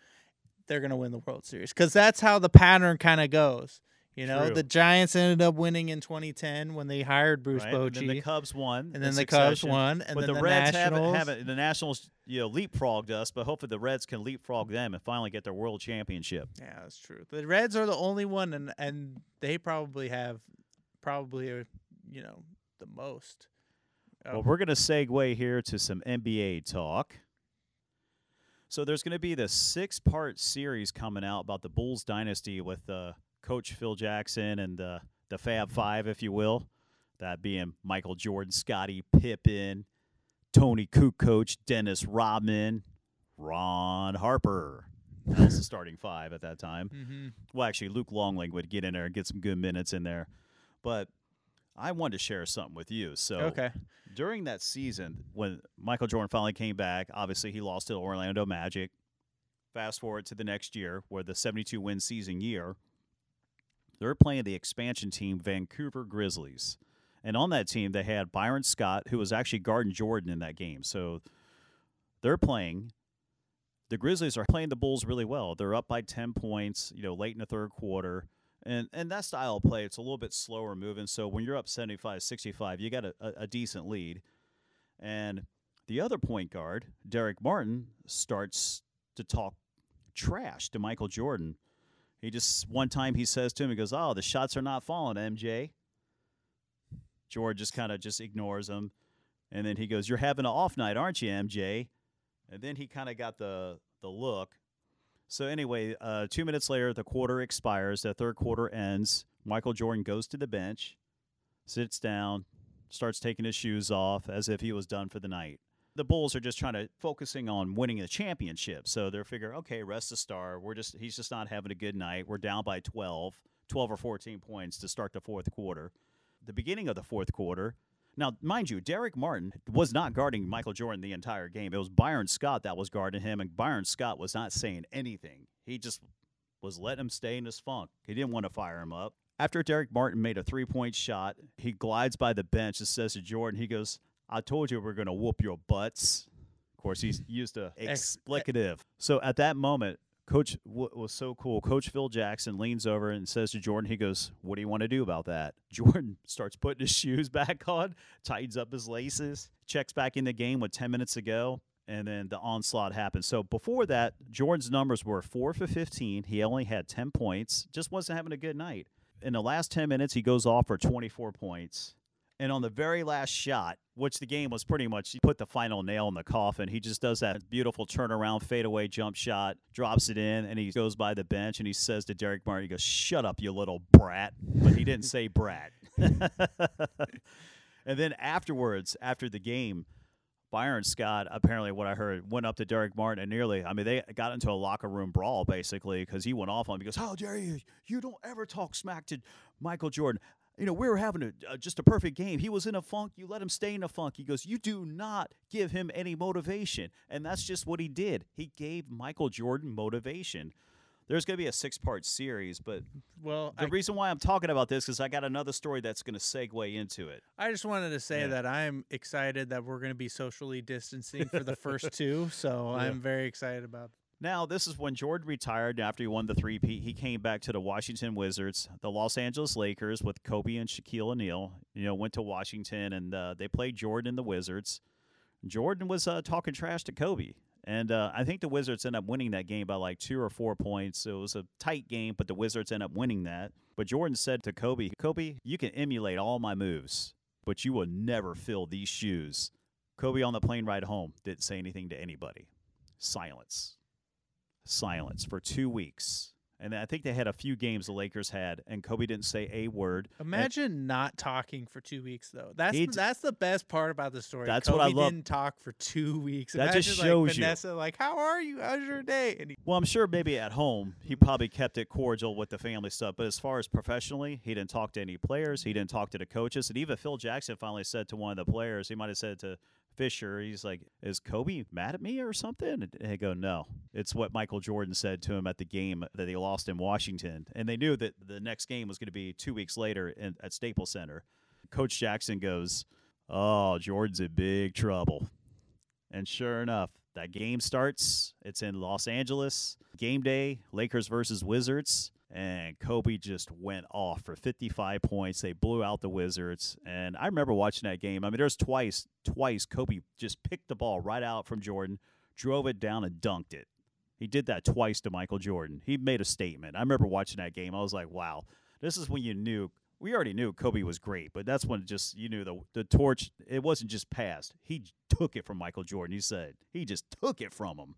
they're going to win the World Series because that's how the pattern kind of goes. You know, True. the Giants ended up winning in 2010 when they hired Bruce Right? And then the Cubs won, and then the Cubs won, and but then the, the, Reds Nationals. haven't, haven't. The Nationals, you know, leapfrogged us, but hopefully the Reds can leapfrog them and finally get their World Championship. Yeah, that's true. The Reds are the only one, and and they probably have probably uh, you know the most. Well, we're going to segue here to some NBA talk. So there's going to be the six part series coming out about the Bulls dynasty with uh, Coach Phil Jackson and the the Fab Five, if you will. That being Michael Jordan, Scottie Pippen, Toni Kukoc, Dennis Rodman, Ron Harper. That was the starting five at that time. Mm-hmm. Well, actually, Luc Longley would get in there and get some good minutes in there. But I wanted to share something with you. So Okay. during that season, when Michael Jordan finally came back, obviously he lost to the Orlando Magic. Fast forward to the next year, where the 72 win season year, they're playing the expansion team, Vancouver Grizzlies. And on that team, they had Byron Scott, who was actually guarding Jordan in that game. So they're playing. The Grizzlies are playing the Bulls really well. They're up by 10 points, you know, late in the third quarter. And and that style of play, it's a little bit slower moving. So when you're up 75 65, you got a, a, uh, a decent lead. And the other point guard, Darrick Martin, starts to talk trash to Michael Jordan. He just one time he says to him, he goes, "Oh, the shots are not falling, MJ." George just kind of just ignores him, and then he goes, "You're having an off night, aren't you, MJ?" And then he kind of got the the look. So anyway, uh, two minutes later, the quarter expires. The third quarter ends. Michael Jordan goes to the bench, sits down, starts taking his shoes off as if he was done for the night. The Bulls are just trying to focusing on winning the championship. So they're figuring, okay, rest the star. We're just he's just not having a good night. We're down by 12, 12 or 14 points to start the fourth quarter. The beginning of the fourth quarter. Now, mind you, Darrick Martin was not guarding Michael Jordan the entire game. It was Byron Scott that was guarding him, and Byron Scott was not saying anything. He just was letting him stay in his funk. He didn't want to fire him up. After Darrick Martin made a three point shot, he glides by the bench and says to Jordan, he goes, I told you we are going to whoop your butts. Of course, he's used a Ex- explicative. So at that moment, Coach was so cool. Coach Phil Jackson leans over and says to Jordan, he goes, What do you want to do about that? Jordan starts putting his shoes back on, tightens up his laces, checks back in the game with 10 minutes to go, and then the onslaught happens. So before that, Jordan's numbers were 4 for 15. He only had 10 points, just wasn't having a good night. In the last 10 minutes, he goes off for 24 points. And on the very last shot, which the game was pretty much he put the final nail in the coffin, he just does that beautiful turnaround fadeaway jump shot, drops it in, and he goes by the bench and he says to Darrick Martin, he goes, Shut up, you little brat. But he didn't say brat. and then afterwards, after the game, Byron Scott, apparently, what I heard, went up to Darrick Martin and nearly, I mean, they got into a locker room brawl basically because he went off on him. He goes, How dare you? You don't ever talk smack to Michael Jordan. You know, we were having a, uh, just a perfect game. He was in a funk. You let him stay in a funk. He goes, You do not give him any motivation. And that's just what he did. He gave Michael Jordan motivation. There's going to be a six part series, but Well, the I, reason why I'm talking about this is I got another story that's going to segue into it. I just wanted to say Yeah. that I'm excited that we're going to be socially distancing for the first two. So Yeah. I'm very excited about. Now, this is when Jordan retired after he won the three-peat. He came back to the Washington Wizards, the Los Angeles Lakers with Kobe and Shaquille O'Neal. You know, went to Washington and uh, they played Jordan and the Wizards. Jordan was uh, talking trash to Kobe. And uh, I think the Wizards end up winning that game by like two or four points. It was a tight game, but the Wizards end up winning that. But Jordan said to Kobe, Kobe, you can emulate all my moves, but you will never fill these shoes. Kobe on the plane ride home didn't say anything to anybody. Silence silence for two weeks. And I think they had a few games the Lakers had, and Kobe didn't say a word. Imagine not talking for two weeks though. That's d- that's the best part about the story. That's Kobe what I love. Didn't talk for two weeks. That just shows like, you. Vanessa, like, how are you? How's your day? And he, Well, I'm sure maybe at home he probably kept it cordial with the family stuff, but as far as professionally, he didn't talk to any players. He didn't talk to the coaches, and even Phil Jackson finally said to one of the players, he might have said to Fisher, he's like, "Is Kobe mad at me or something?" And they go, "No, it's what Michael Jordan said to him at the game that they lost in Washington, and they knew that the next game was going to be two weeks later in, at Staples Center." Coach Jackson goes, "Oh, Jordan's in big trouble." And sure enough, that game starts. It's in Los Angeles. Game day, Lakers versus Wizards. And Kobe just went off for 55 points. They blew out the Wizards. And I remember watching that game. I mean, there's twice, twice Kobe just picked the ball right out from Jordan, drove it down, and dunked it. He did that twice to Michael Jordan. He made a statement. I remember watching that game. I was like, wow, this is when you knew. We already knew Kobe was great, but that's when just you knew the the torch. It wasn't just passed; he took it from Michael Jordan. He said he just took it from him.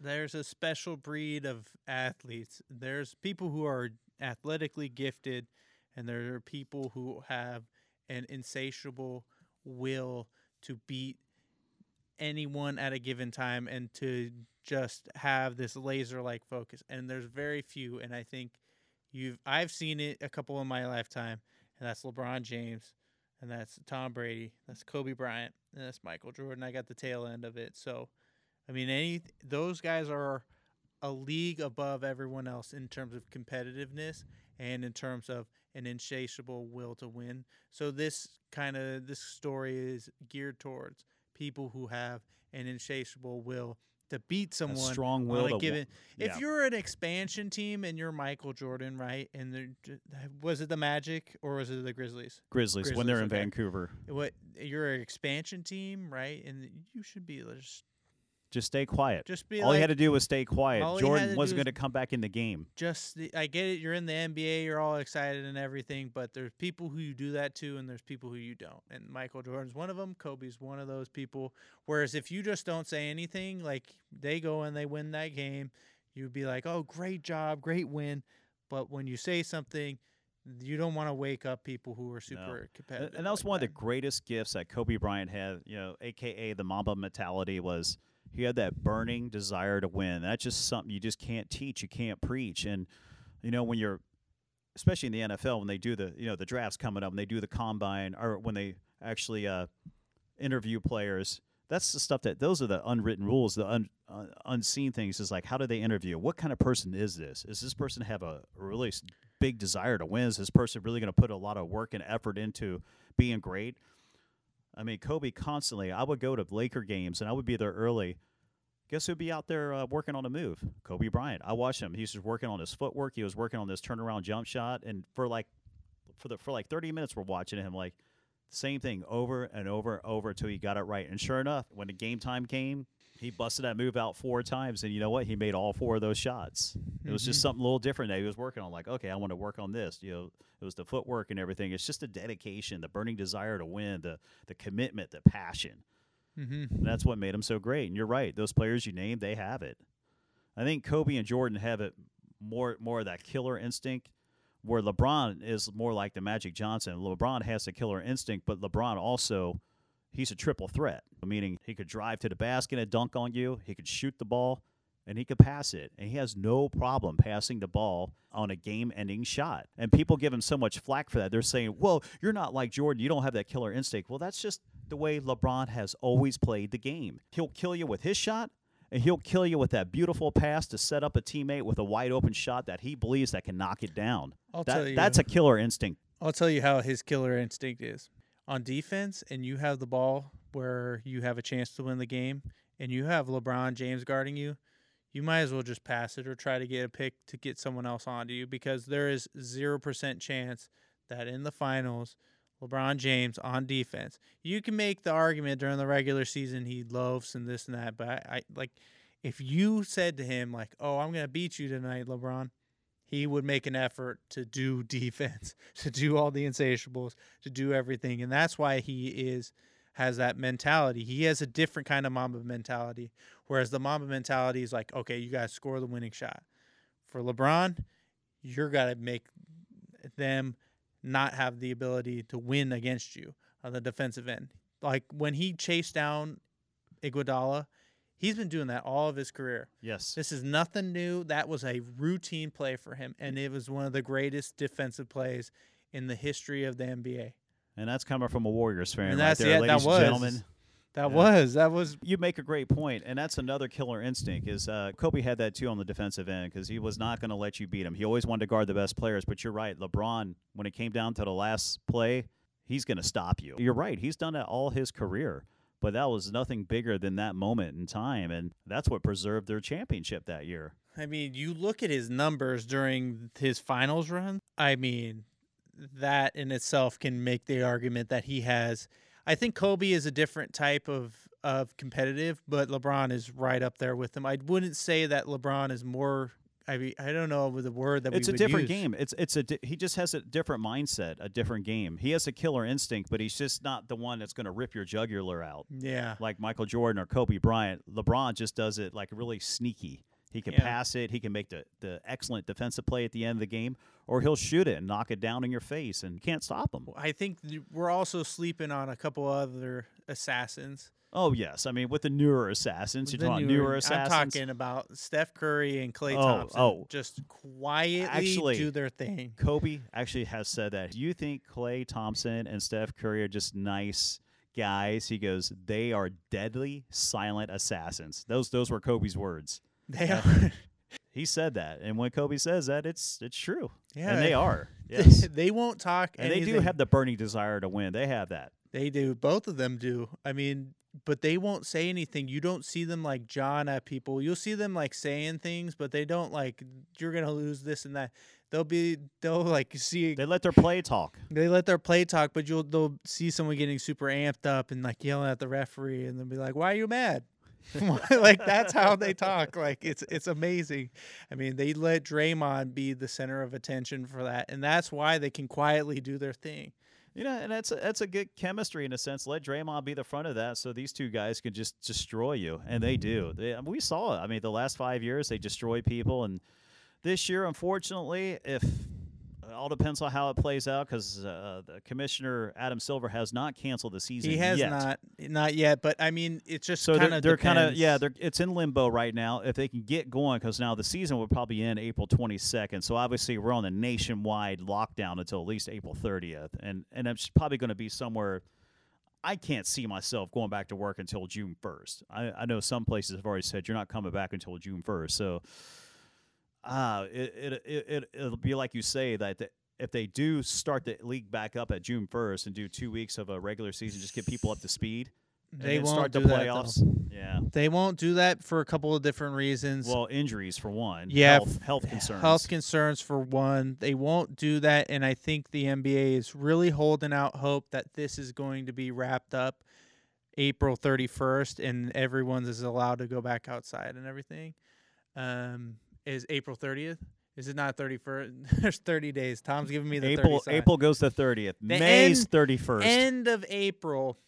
There's a special breed of athletes. There's people who are athletically gifted, and there are people who have an insatiable will to beat anyone at a given time and to just have this laser like focus. And there's very few, and I think you've I've seen it a couple in my lifetime, and that's LeBron James, and that's Tom Brady, that's Kobe Bryant, and that's Michael Jordan. I got the tail end of it. So I mean any those guys are a league above everyone else in terms of competitiveness and in terms of an insatiable will to win. So this kind of this story is geared towards people who have an insatiable will to beat A someone strong will to a given. If you're an expansion team and you're Michael Jordan, right? And was it the Magic or was it the Grizzlies? Grizzlies, when they're in okay. Vancouver. What you're an expansion team, right? And you should be just Just stay quiet. just be All like he had to do was stay quiet. all he had Jordan wasn't going to come back in the game. just the, I get it. You're in the NBA. You're all excited and everything, but there's people who you do that to, and there's people who you don't. And Michael Jordan's one of them. Kobe's one of those people. Whereas if you just don't say anything, like they go and they win that game, you'd be like, "Oh, great job, great win." But when you say something, you don't want to wake up people who are super And- competitive. And that was like one of the greatest gifts that Kobe Bryant had, you know, aka the Mamba mentality was he had that burning desire to win. That's just something you just can't teach, you can't preach. And you know, when you're especially in the NFL when they do the, you know, the drafts coming up and they do the combine or when they actually uh interview players, that's the stuff that those are the unwritten rules, the un, uh, unseen things is like how do they interview? What kind of person is this? Is this person have a really big desire to win? Is this person really going to put a lot of work and effort into being great? I mean, Kobe constantly. I would go to Laker games and I would be there early. Guess who'd be out there uh, working on a move? Kobe Bryant. I watched him. He was just working on his footwork. He was working on this turnaround jump shot, and for like, for the for like thirty minutes, we're watching him like same thing over and over and over until he got it right. And sure enough, when the game time came, he busted that move out four times, and you know what? He made all four of those shots. It was just something a little different that he was working on. Like, okay, I want to work on this. You know, it was the footwork and everything. It's just the dedication, the burning desire to win, the the commitment, the passion. Mhm. And that's what made him so great. And you're right; those players you named, they have it. I think Kobe and Jordan have it more more of that killer instinct, where LeBron is more like the Magic Johnson. LeBron has the killer instinct, but LeBron also he's a triple threat, meaning he could drive to the basket and dunk on you, he could shoot the ball, and he could pass it. And he has no problem passing the ball on a game ending shot. And people give him so much flack for that. They're saying, well, you're not like Jordan. You don't have that killer instinct. Well, that's just the way LeBron has always played the game. He'll kill you with his shot. And he'll kill you with that beautiful pass to set up a teammate with a wide open shot that he believes that can knock it down. I'll That- tell you. That's a killer instinct. I'll tell you how his killer instinct is. On defense, and you have the ball where you have a chance to win the game, and you have LeBron James guarding you, you might as well just pass it or try to get a pick to get someone else onto you because there is 0% chance that in the finals, LeBron James on defense, you can make the argument during the regular season he loafs and this and that, but I, I like if you said to him like, "Oh, I'm going to beat you tonight, LeBron," he would make an effort to do defense, to do all the insatiables, to do everything. And that's why he is has that mentality. He has a different kind of Mamba mentality. Whereas the Mamba mentality is like, okay, you guys score the winning shot. For LeBron, you're gotta make them not have the ability to win against you on the defensive end. Like when he chased down Iguodala, he's been doing that all of his career. Yes. This is nothing new. That was a routine play for him, and it was one of the greatest defensive plays in the history of the NBA. And that's coming from a Warriors fan And right there, ladies and gentlemen. That Yeah. was that was You make a great point, and that's another killer instinct. Is uh, Kobe had that too on the defensive end because he was not going to let you beat him. He always wanted to guard the best players. But you're right, LeBron. When it came down to the last play, he's going to stop you. You're right. He's done that all his career, but that was nothing bigger than that moment in time, and that's what preserved their championship that year. I mean, you look at his numbers during his finals run. I mean, that in itself can make the argument that he has. I think Kobe is a different type of of competitive, but LeBron is right up there with him. I wouldn't say that LeBron is more I mean, I don't know the word that it's a would different use. game. It's it's a di- he just has a different mindset, a different game. He has a killer instinct, but he's just not the one that's going to rip your jugular out Yeah. like Michael Jordan or Kobe Bryant. LeBron just does it like really sneaky. He can Yeah. pass it. He can make the, the excellent defensive play at the end of the game, or he'll shoot it and knock it down in your face, and you can't stop him. I think we're also sleeping on a couple other assassins. Oh yes, I mean with the newer assassins, you're The talking newer- newer assassins. I'm talking about Steph Curry and Klay Oh, Thompson. oh. just quietly Actually- do their thing. Kobe actually has said that. Do you think Klay Thompson and Steph Curry are just nice guys? He goes, they are deadly silent assassins. Those those were Kobe's words. They are. He said that, and when Kobe says that, it's it's true. Yeah, and they are. Yes. they won't talk. And they do have the burning desire to win. They have that. They do. Both of them do. I mean, but they won't say anything. You don't see them like John at people. You'll see them like saying things, but they don't like you're gonna lose this and that. They'll be they'll like see They let their play talk. they let their play talk, but you'll they'll see someone getting super amped up and like yelling at the referee, and they'll be like, "Why are you mad?" like that's how they talk. Like it's it's amazing. I mean, they let Draymond be the center of attention for that, and that's why they can quietly do their thing. You know, and that's a, that's a good chemistry in a sense. Let Draymond be the front of that, so these two guys can just destroy you, and they do. They, we saw it. I mean, the last five years they destroy people, and this year, unfortunately, if all depends on how it plays out, because uh, the commissioner Adam Silver has not canceled the season. He has yet. not not yet, but I mean, it's just So kind they're, of they're kind of yeah, they're it's in limbo right now. If they can get going, because now the season will probably end April 22nd. So obviously we're on a nationwide lockdown until at least April 30th, and and it's probably going to be somewhere. I can't see myself going back to work until June 1st. I, I know some places have already said you're not coming back until June 1st. So, uh, it, it, it, it, it'll be like you say that the, if they do start the league back up at June 1st and do two weeks of a regular season, just get people up to speed. They won't start the do that, playoffs. yeah. They won't do that for a couple of different reasons. Well, injuries for one. Yeah, Health, health concerns. Health concerns for one. They won't do that, and I think the NBA is really holding out hope that this is going to be wrapped up April 31st, and everyone's is allowed to go back outside and everything. Um, is April 30th? Is it not 31st? There's 30 days. Tom's giving me the 30 April sign. April goes to 30th. The May's end- 31st. End of April.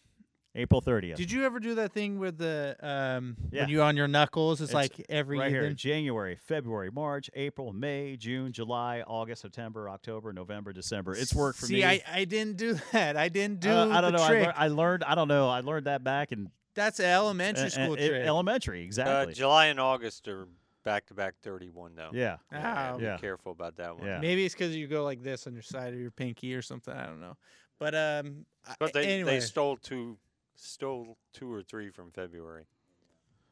April 30th. Did you ever do that thing with the um Yeah. when you on your knuckles? It's, It's like every right here. January, February, March, April, May, June, July, August, September, October, November, December. It's worked for See, me. See, I, I didn't do that. I didn't do Uh, I don't the know. I, lear- I learned. I don't know. I learned that back in That's an elementary uh, school uh, trick. elementary. Uh, Exactly. July and August are back to back 31 though. yeah. Ah, be Yeah. careful about that one. Yeah. Maybe it's because you go like this on your side of your pinky or something. I don't know. But um, But they anyway, they stole two stole two or three from February.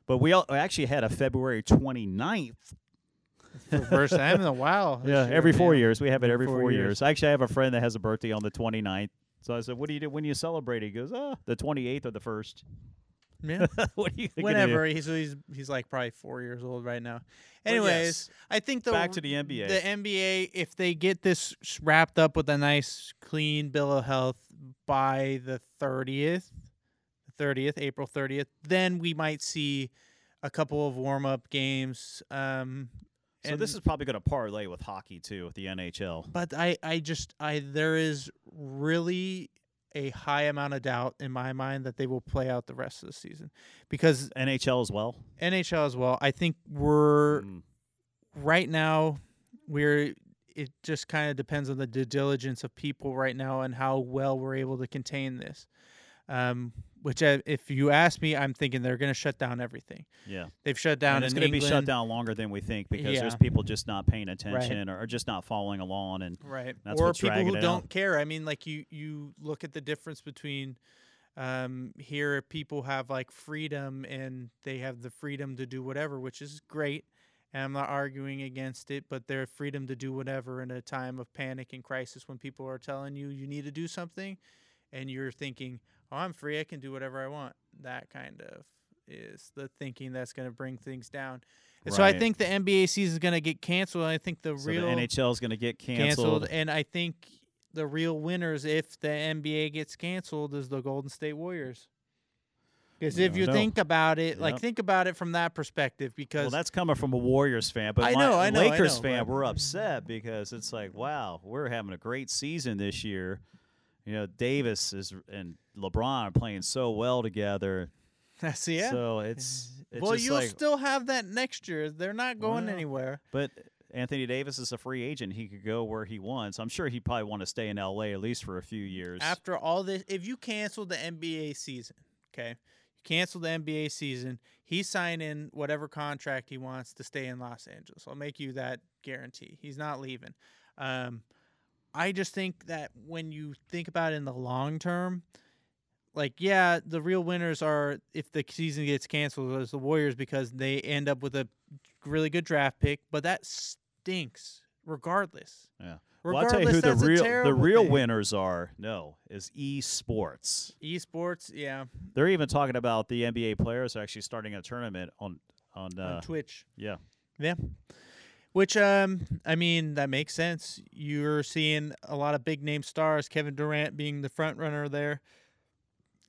But we all, actually had a February 29th. for the first time in a while. Yeah, year, every four man. years. We have it every Every four four years. years. Actually, I have a friend that has a birthday on the 29th. So I said, "What do you do when you celebrate?" He goes, "Ah, the 28th or the first. Yeah. what do you think? Whenever he's he's he's like probably four years old right now. But Anyways, yes, I think the back to the NBA. the NBA, if they get this wrapped up with a nice, clean bill of health by the thirtieth, thirtieth, April thirtieth, then we might see a couple of warm up games. Um, so this is probably going to parlay with hockey too, with the NHL. but I, I just, I there is really a high amount of doubt in my mind that they will play out the rest of the season because NHL as well. NHL as well. I think we're Mm. right now we're it just kind of depends on the due diligence of people right now and how well we're able to contain this um, which I, if you ask me i'm thinking they're going to shut down everything. Yeah, they've shut down and it's going to be shut down longer than we think because there's people just not paying attention or, or just not following along. And right. That's or people who don't out. care. I mean like you you look at the difference between um, here people have like freedom and they have the freedom to do whatever which is great and i'm not arguing against it but their freedom to do whatever in a time of panic and crisis when people are telling you you need to do something and you're thinking oh i'm free i can do whatever i want that kind of is the thinking that's going to bring things down and so i think the nba season is going to get canceled i think the so real the NHL is going to get canceled. canceled. And I think the real winners, if the NBA gets canceled, is the Golden State Warriors. Because if you know. think about it, like Yep. think about it from that perspective, because Well, that's coming from a Warriors fan, but I know, I know, I Lakers know, fan, we're upset because it's like, wow, we're having a great season this year. You know, Davis is and LeBron are playing so well together. that's yeah. So it's, it's well, you'll like, still have that next year. They're not going Well, anywhere. but Anthony Davis is a free agent. He could go where he wants. I'm sure he'd probably want to stay in LA at least for a few years. After all this, if you cancel the NBA season, okay, you cancel the NBA season, he's signing whatever contract he wants to stay in Los Angeles. I'll make you that guarantee. He's not leaving. Um, I just think that when you think about it in the long term, like yeah, the real winners are if the season gets canceled as the Warriors because they end up with a really good draft pick, but that stinks regardless. Yeah. Well, I'll Regardless, tell you who the real the real thing. winners are. No, is esports. Esports, yeah, They're even talking about the NBA players actually starting a tournament on on, uh, on Twitch. yeah. Yeah. Which um I mean that makes sense. You're seeing a lot of big name stars, Kevin Durant being the front runner there.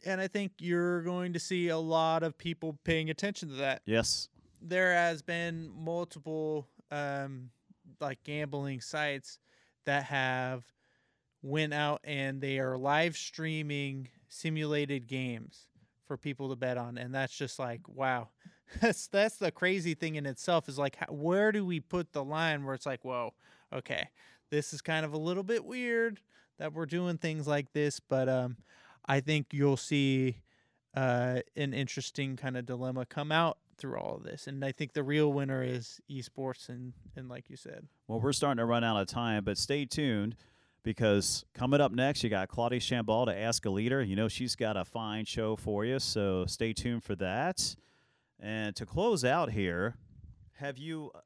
And I think you're going to see a lot of people paying attention to that. Yes. There has been multiple um like gambling sites that have went out and they are live streaming simulated games for people to bet on and that's just like wow that's that's the crazy thing in itself is like how, where do we put the line where it's like whoa okay this is kind of a little bit weird that we're doing things like this but um i think you'll see uh an interesting kind of dilemma come out through all of this and i think the real winner is esports and and like you said Well, we're starting to run out of time, but stay tuned because coming up next, you got Claudia Chambal to Ask a Leader. You know, she's got a fine show for you, so stay tuned for that. And to close out here, have you uh,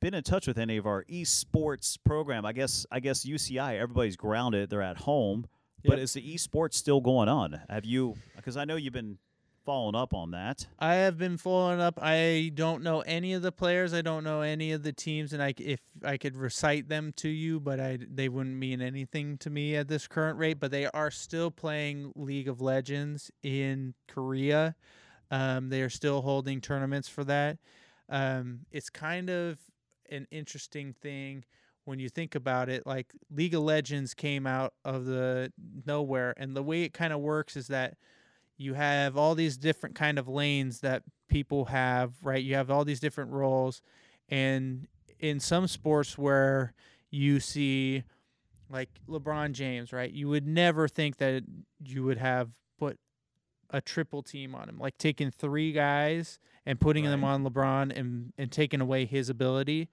been in touch with any of our esports program? I guess I guess UCI, everybody's grounded, they're at home, but is the esports still going on? Have you because I know you've been following up on that. I have been following up. I don't know any of the players. I don't know any of the teams, and I if I could recite them to you, but I they wouldn't mean anything to me at this current rate. But they are still playing League of Legends in Korea. Um, they are still holding tournaments for that. Um, it's kind of an interesting thing when you think about it. Like League of Legends came out of the nowhere, and the way it kind of works is that you have all these different kind of lanes that people have right you have all these different roles and in some sports where you see like LeBron James right you would never think that you would have a triple team on him like taking three guys and putting them on LeBron and and taking away his ability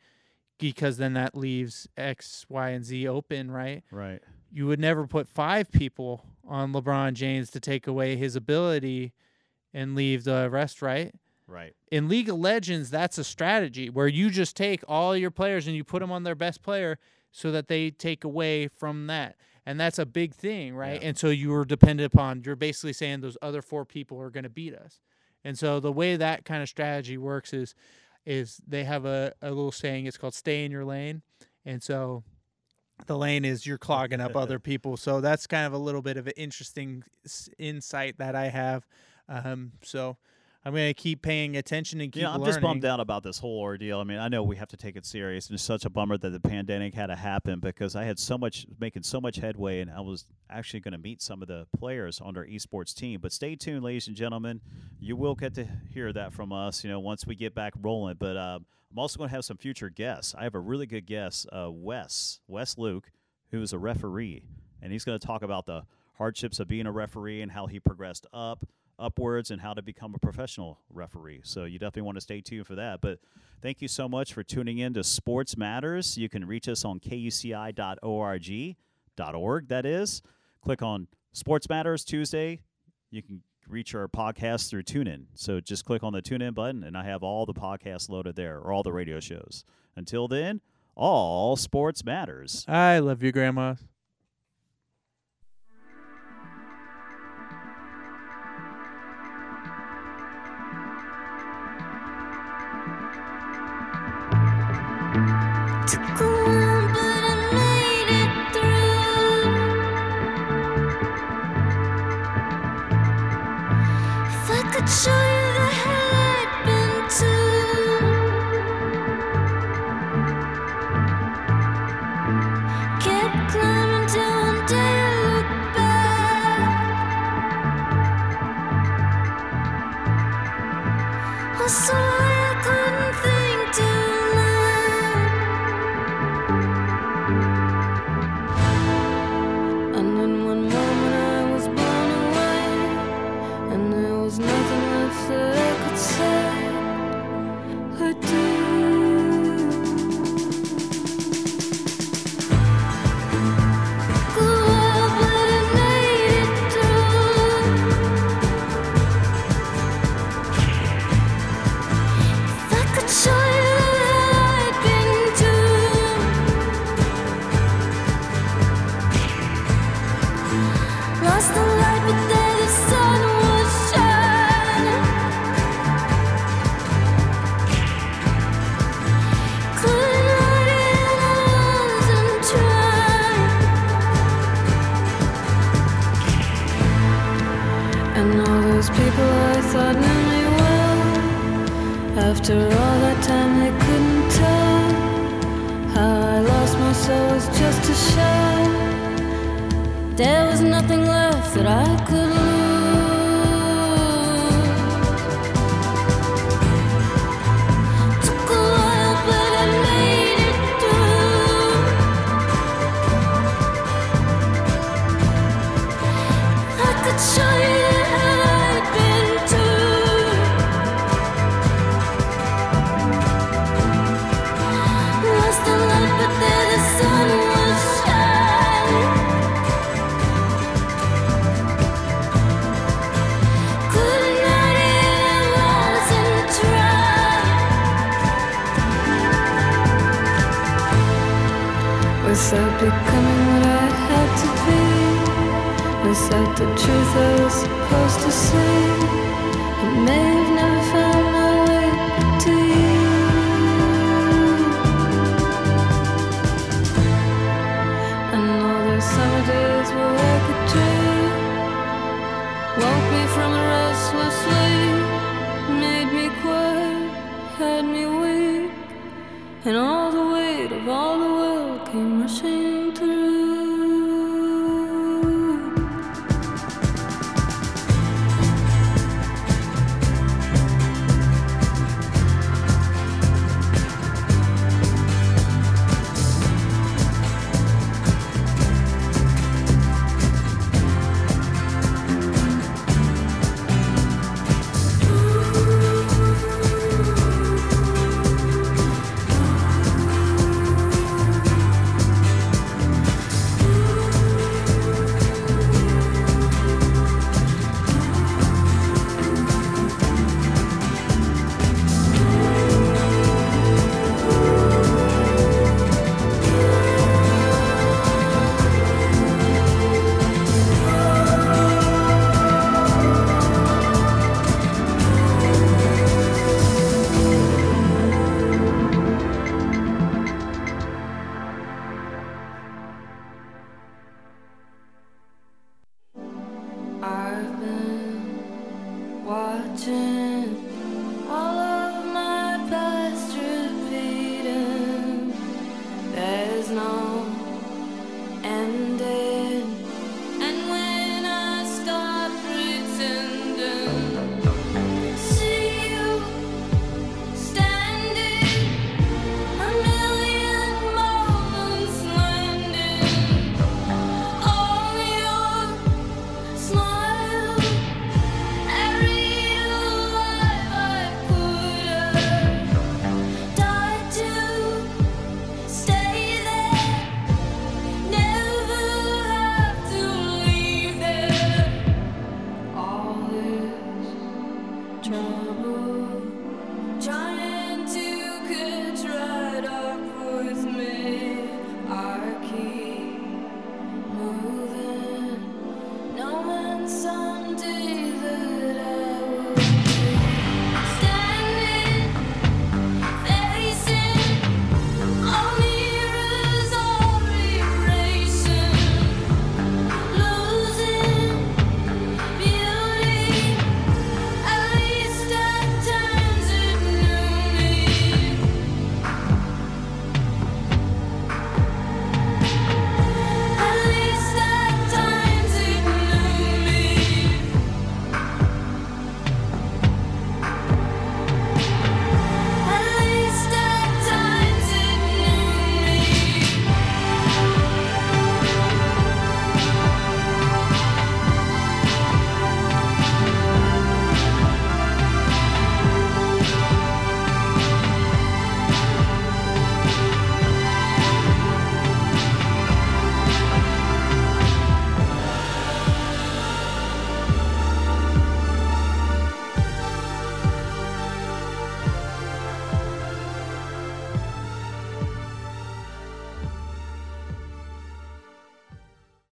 because then that leaves X Y and Z open right Right. you would never put five people on LeBron James to take away his ability and leave the rest, right? Right. In League of Legends, that's a strategy where you just take all your players and you put them on their best player so that they take away from that. And that's a big thing, right? Yeah. And so you were dependent upon, you're basically saying those other four people are going to beat us. And so the way that kind of strategy works is is they have a, a little saying, it's called stay in your lane. And so the lane is you're clogging up other people. So that's kind of a little bit of an interesting insight that I have. Um, so I'm going to keep paying attention and keep learning. Yeah, I'm learning. just bummed out about this whole ordeal. I mean, I know we have to take it serious, and it's such a bummer that the pandemic had to happen because I had so much making so much headway, and I was actually going to meet some of the players on our esports team. But stay tuned, ladies and gentlemen. You will get to hear that from us, you know, once we get back rolling. But um, I'm also going to have some future guests. I have a really good guest, uh, Wes Wes Luke, who is a referee, and he's going to talk about the hardships of being a referee and how he progressed up upwards and how to become a professional referee. So you definitely want to stay tuned for that. But thank you so much for tuning in to Sports Matters. You can reach us on kuci.org, .org that is. Click on Sports Matters Tuesday. You can reach our podcast through TuneIn. So just click on the TuneIn button and I have all the podcasts loaded there or all the radio shows. Until then, all sports matters. I love you, Grandma. Supposed to see,